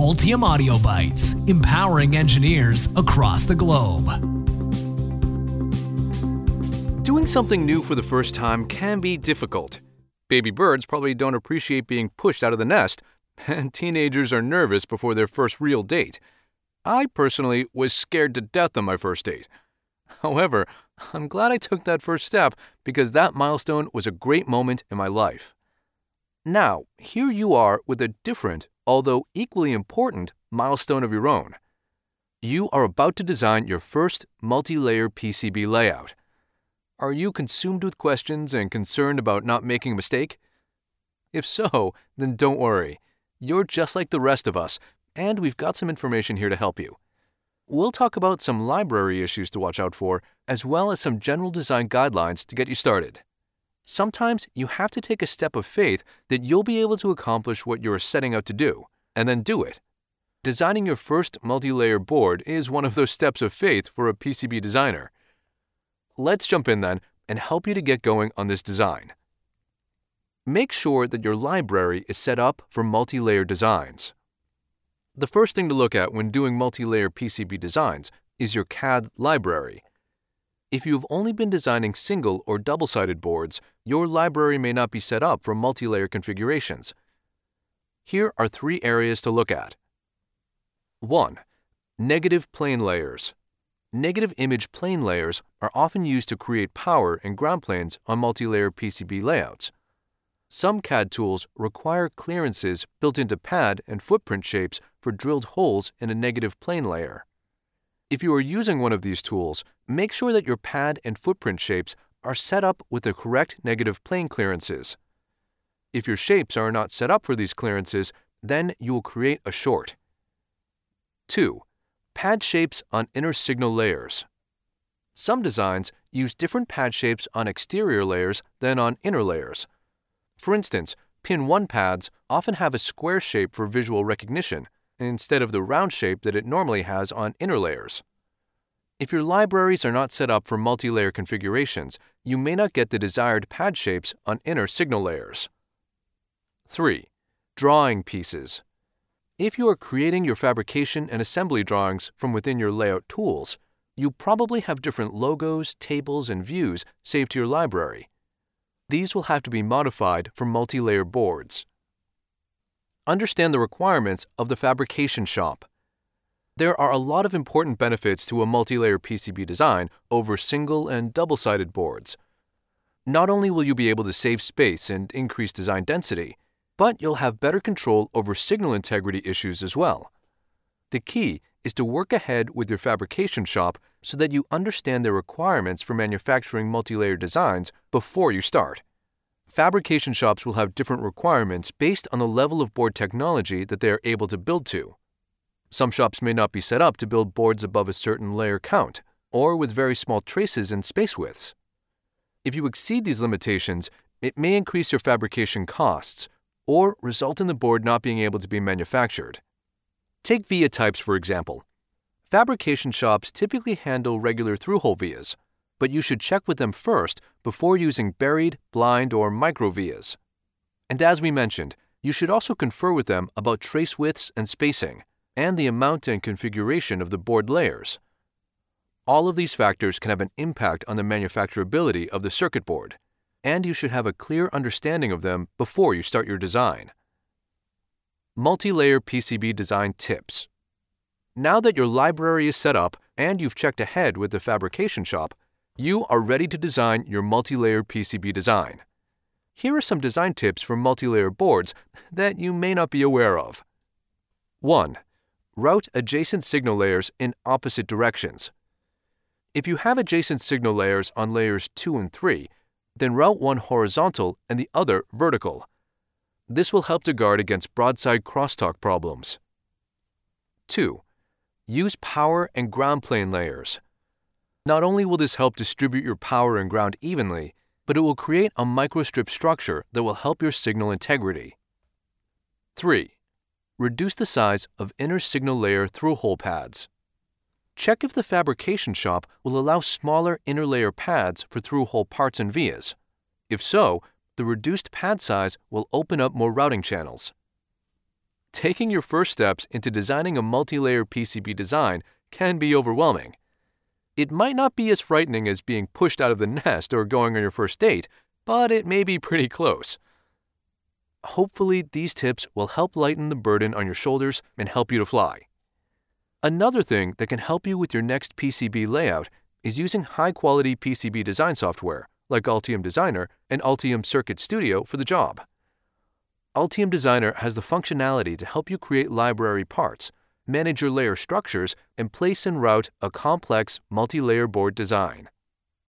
Altium Audio Bytes, empowering engineers across the globe. Doing something new for the first time can be difficult. Baby birds probably don't appreciate being pushed out of the nest, and teenagers are nervous before their first real date. I personally was scared to death on my first date. However, I'm glad I took that first step because that milestone was a great moment in my life. Now, here you are with a different, although equally important, milestone of your own. You are about to design your first multi layer PCB layout. Are you consumed with questions and concerned about not making a mistake? If so, then don't worry. You're just like the rest of us, and we've got some information here to help you. We'll talk about some library issues to watch out for, as well as some general design guidelines to get you started. Sometimes you have to take a step of faith that you'll be able to accomplish what you're setting out to do, and then do it. Designing your first multi layer board is one of those steps of faith for a PCB designer. Let's jump in then and help you to get going on this design. Make sure that your library is set up for multi layer designs. The first thing to look at when doing multi layer PCB designs is your CAD library. If you have only been designing single or double sided boards, your library may not be set up for multi layer configurations. Here are three areas to look at 1. Negative plane layers. Negative image plane layers are often used to create power and ground planes on multi layer PCB layouts. Some CAD tools require clearances built into pad and footprint shapes for drilled holes in a negative plane layer. If you are using one of these tools, make sure that your pad and footprint shapes are set up with the correct negative plane clearances. If your shapes are not set up for these clearances, then you will create a short. 2. Pad shapes on inner signal layers. Some designs use different pad shapes on exterior layers than on inner layers. For instance, Pin 1 pads often have a square shape for visual recognition instead of the round shape that it normally has on inner layers. If your libraries are not set up for multi-layer configurations, you may not get the desired pad shapes on inner signal layers. 3. Drawing pieces. If you are creating your fabrication and assembly drawings from within your layout tools, you probably have different logos, tables, and views saved to your library. These will have to be modified for multi-layer boards. Understand the requirements of the fabrication shop. There are a lot of important benefits to a multi-layer PCB design over single and double-sided boards. Not only will you be able to save space and increase design density, but you'll have better control over signal integrity issues as well. The key is to work ahead with your fabrication shop so that you understand their requirements for manufacturing multi-layer designs before you start. Fabrication shops will have different requirements based on the level of board technology that they are able to build to. Some shops may not be set up to build boards above a certain layer count, or with very small traces and space widths. If you exceed these limitations, it may increase your fabrication costs or result in the board not being able to be manufactured. Take via types, for example. Fabrication shops typically handle regular through-hole vias, but you should check with them first before using buried, blind, or micro vias. And as we mentioned, you should also confer with them about trace widths and spacing, and the amount and configuration of the board layers. All of these factors can have an impact on the manufacturability of the circuit board, and you should have a clear understanding of them before you start your design. Multi layer PCB design tips. Now that your library is set up and you've checked ahead with the fabrication shop, you are ready to design your multi-layer PCB design. Here are some design tips for multi-layer boards that you may not be aware of. 1. Route adjacent signal layers in opposite directions. If you have adjacent signal layers on layers 2 and 3, then route one horizontal and the other vertical. This will help to guard against broadside crosstalk problems. 2. Use power and ground plane layers. Not only will this help distribute your power and ground evenly, but it will create a microstrip structure that will help your signal integrity. 3. Reduce the size of inner signal layer through-hole pads. Check if the fabrication shop will allow smaller inner layer pads for through-hole parts and vias. If so, the reduced pad size will open up more routing channels. taking your first steps into designing a multi-layer PCB design can be overwhelming. It might not be as frightening as being pushed out of the nest or going on your first date, but it may be pretty close. Hopefully, these tips will help lighten the burden on your shoulders and help you to fly. Another thing that can help you with your next PCB layout is using high quality PCB design software like Altium Designer and Altium Circuit Studio for the job. Altium Designer has the functionality to help you create library parts, manage your layer structures, and place and route a complex multi layer board design.